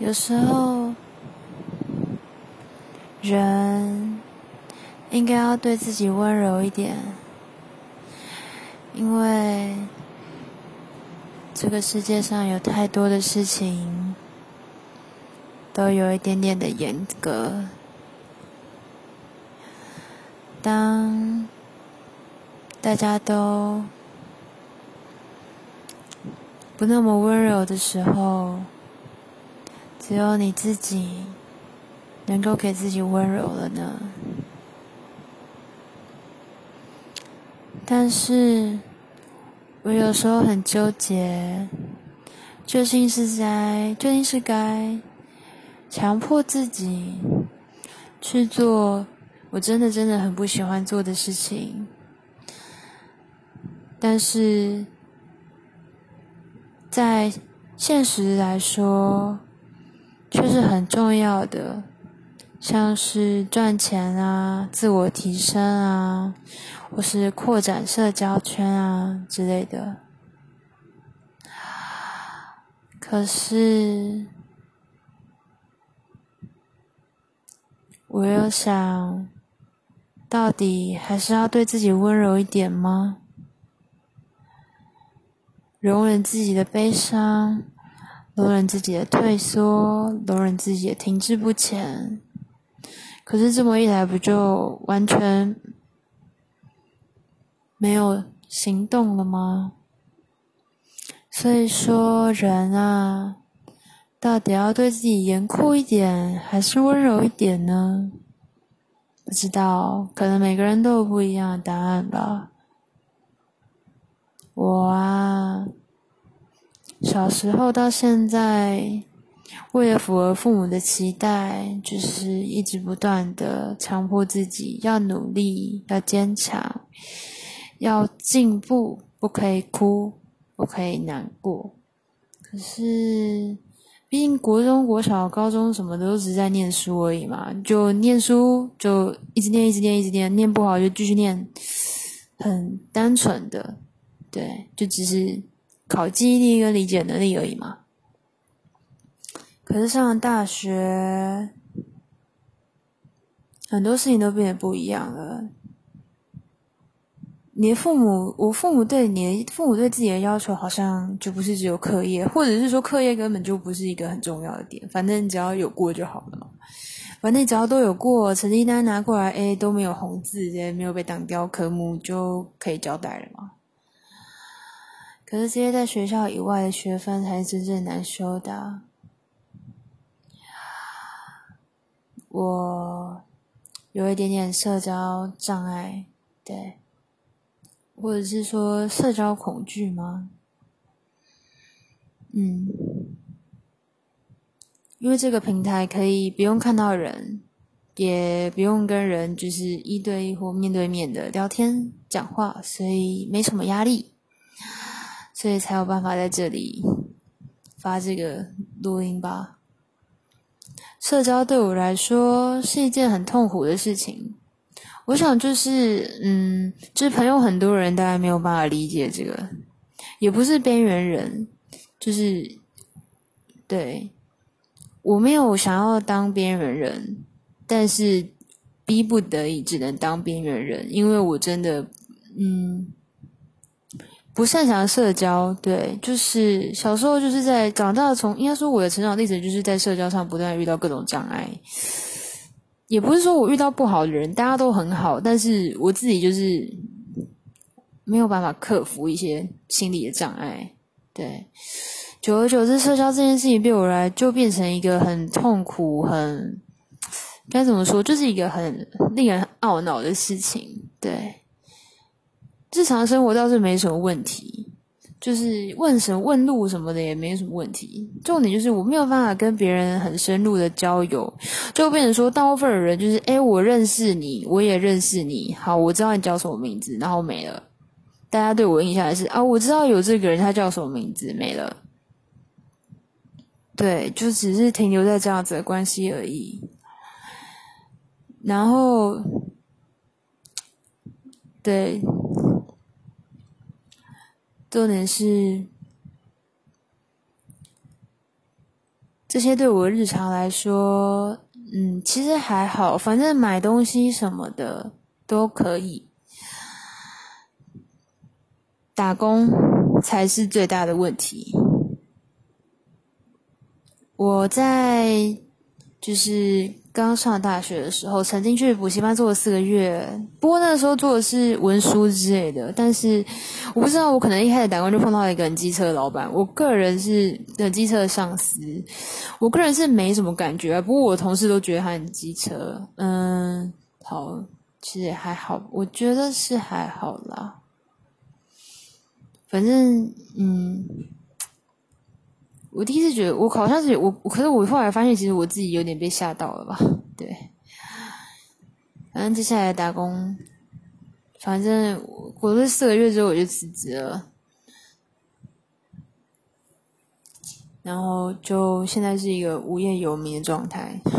有时候，人应该要对自己温柔一点，因为这个世界上有太多的事情都有一点点的严格。当大家都不那么温柔的时候，只有你自己能够给自己温柔了呢。但是，我有时候很纠结，究竟是在究竟是该强迫自己去做我真的真的很不喜欢做的事情，但是在现实来说。却是很重要的，像是赚钱啊、自我提升啊，或是扩展社交圈啊之类的。可是，我又想，到底还是要对自己温柔一点吗？容忍自己的悲伤。容忍自己的退缩，容忍自己的停滞不前，可是这么一来，不就完全没有行动了吗？所以说，人啊，到底要对自己严酷一点，还是温柔一点呢？不知道，可能每个人都有不一样的答案吧。我啊。小时候到现在，为了符合父母的期待，就是一直不断的强迫自己要努力、要坚强、要进步，不可以哭，不可以难过。可是，毕竟国中国小、高中什么的都只是在念书而已嘛，就念书就一直念、一直念、一直念，念不好就继续念，很单纯的，对，就只是。考记忆力跟理解能力而已嘛。可是上了大学，很多事情都变得不一样了。你的父母，我父母对你的父母对自己的要求，好像就不是只有课业，或者是说课业根本就不是一个很重要的点。反正只要有过就好了嘛。反正只要都有过，成绩单拿过来，哎，都没有红字，也没有被挡掉科目，就可以交代了嘛。可是这些在学校以外的学分才是真正难修的。我有一点点社交障碍，对，或者是说社交恐惧吗？嗯，因为这个平台可以不用看到人，也不用跟人就是一对一或面对面的聊天讲话，所以没什么压力。所以才有办法在这里发这个录音吧。社交对我来说是一件很痛苦的事情。我想就是，嗯，就是朋友很多人大概没有办法理解这个，也不是边缘人，就是对我没有想要当边缘人，但是逼不得已只能当边缘人，因为我真的，嗯。不擅长社交，对，就是小时候就是在长大，从应该说我的成长历程就是在社交上不断遇到各种障碍，也不是说我遇到不好的人，大家都很好，但是我自己就是没有办法克服一些心理的障碍，对，久而久之，社交这件事情对我来就变成一个很痛苦、很该怎么说，就是一个很令人懊恼的事情，对。日常生活倒是没什么问题，就是问什么问路什么的也没什么问题。重点就是我没有办法跟别人很深入的交友，就变成说大部分的人就是，哎，我认识你，我也认识你，好，我知道你叫什么名字，然后没了。大家对我印象还是啊，我知道有这个人，他叫什么名字，没了。对，就只是停留在这样子的关系而已。然后，对。重点是，这些对我日常来说，嗯，其实还好，反正买东西什么的都可以。打工才是最大的问题。我在就是刚上大学的时候，曾经去补习班做了四个月，不过那个时候做的是文书之类的。但是我不知道，我可能一开始打工就碰到一个很机车的老板。我个人是很机车的上司，我个人是没什么感觉。不过我同事都觉得他很机车。嗯，好，其实也还好，我觉得是还好啦。反正，嗯，我第一次觉得我好像是我，可是我后来发现，其实我自己有点被吓到了吧？对，反正接下来打工，反正我这四个月之后我就辞职了，然后就现在是一个无业游民的状态，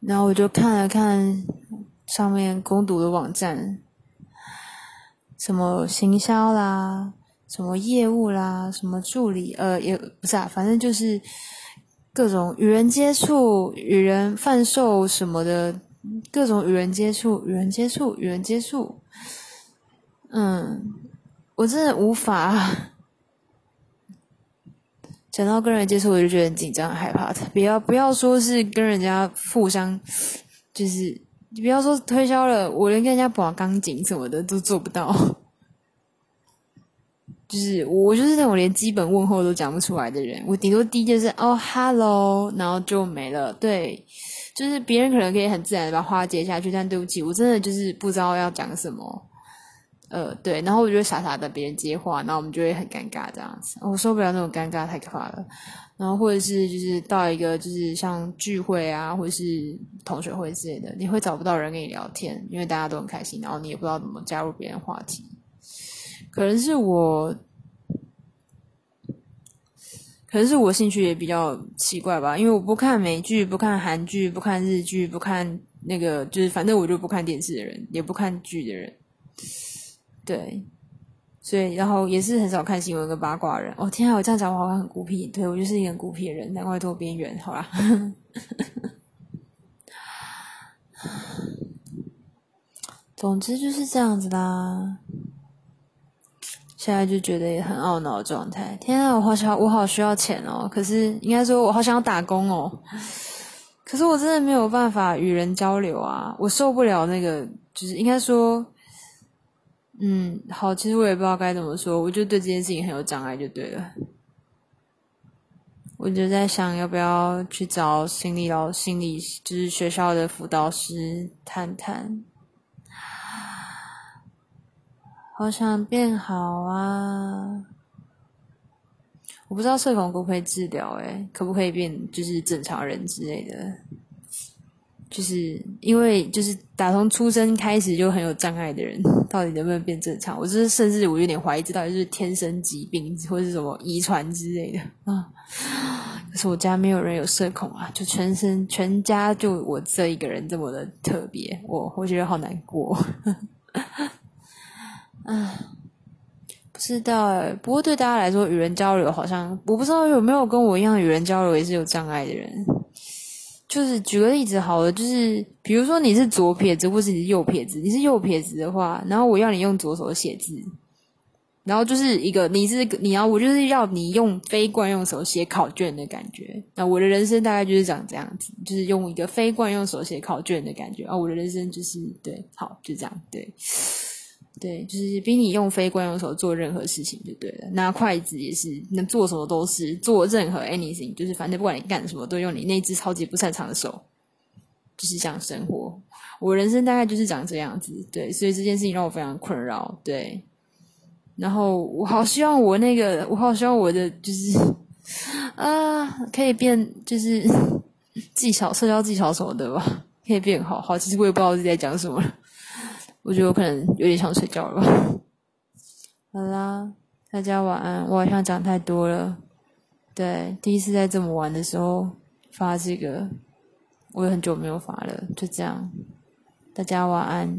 然后我就看了看。上面攻读的网站，什么行销啦，什么业务啦，什么助理，呃，也不是啊，反正就是各种与人接触、与人贩售什么的，各种与人接触、与人接触、与人接触。嗯，我真的无法讲到跟人接触，我就觉得很紧张、害怕的。不要不要说是跟人家互相，就是。你不要说推销了，我连跟人家绑钢筋什么的都做不到。就是我就是那种连基本问候都讲不出来的人，我顶多第一件事哦，hello，然后就没了。对，就是别人可能可以很自然的把话接下去，但对不起，我真的就是不知道要讲什么。呃，对，然后我就傻傻的别人接话，然后我们就会很尴尬这样子。我受不了那种尴尬，太可怕了。然后或者是就是到一个就是像聚会啊，或者是同学会之类的，你会找不到人跟你聊天，因为大家都很开心，然后你也不知道怎么加入别人话题。可能是我，可能是我兴趣也比较奇怪吧，因为我不看美剧，不看韩剧，不看日剧，不看那个，就是反正我就不看电视的人，也不看剧的人，对。所以，然后也是很少看新闻跟八卦人。哦天啊，我这样讲我好像很孤僻。对我就是一个很孤僻的人，难怪拖边缘。好啦，总之就是这样子啦。现在就觉得也很懊恼的状态。天啊，我好想，我好需要钱哦。可是应该说，我好想要打工哦。可是我真的没有办法与人交流啊，我受不了那个，就是应该说。嗯，好，其实我也不知道该怎么说，我就对这件事情很有障碍，就对了。我就在想，要不要去找心理老、心理就是学校的辅导师谈谈。好想变好啊！我不知道社恐可不可以治疗，诶可不可以变就是正常人之类的。就是因为就是打从出生开始就很有障碍的人，到底能不能变正常？我就是甚至我有点怀疑，这到底是天生疾病或是什么遗传之类的啊？可是我家没有人有社恐啊，就全身全家就我这一个人这么的特别，我我觉得好难过。啊，不知道哎，不过对大家来说，与人交流好像我不知道有没有跟我一样与人交流也是有障碍的人。就是举个例子好了，就是比如说你是左撇子或是你是右撇子，你是右撇子的话，然后我要你用左手写字，然后就是一个你是你要我就是要你用非惯用手写考卷的感觉。那我的人生大概就是长这样子，就是用一个非惯用手写考卷的感觉啊。我的人生就是对，好就这样对。对，就是逼你用非惯用手做任何事情就对了。拿筷子也是，能做什么都是做任何 anything，就是反正不管你干什么，都用你那只超级不擅长的手，就是这样生活。我人生大概就是长这样子，对，所以这件事情让我非常困扰。对，然后我好希望我那个，我好希望我的就是啊，可以变就是 技巧、社交技巧什么的吧，可以变好。好，其实我也不知道自己在讲什么。我觉得我可能有点想睡觉了。好啦，大家晚安。我好像讲太多了。对，第一次在这么晚的时候发这个，我也很久没有发了。就这样，大家晚安。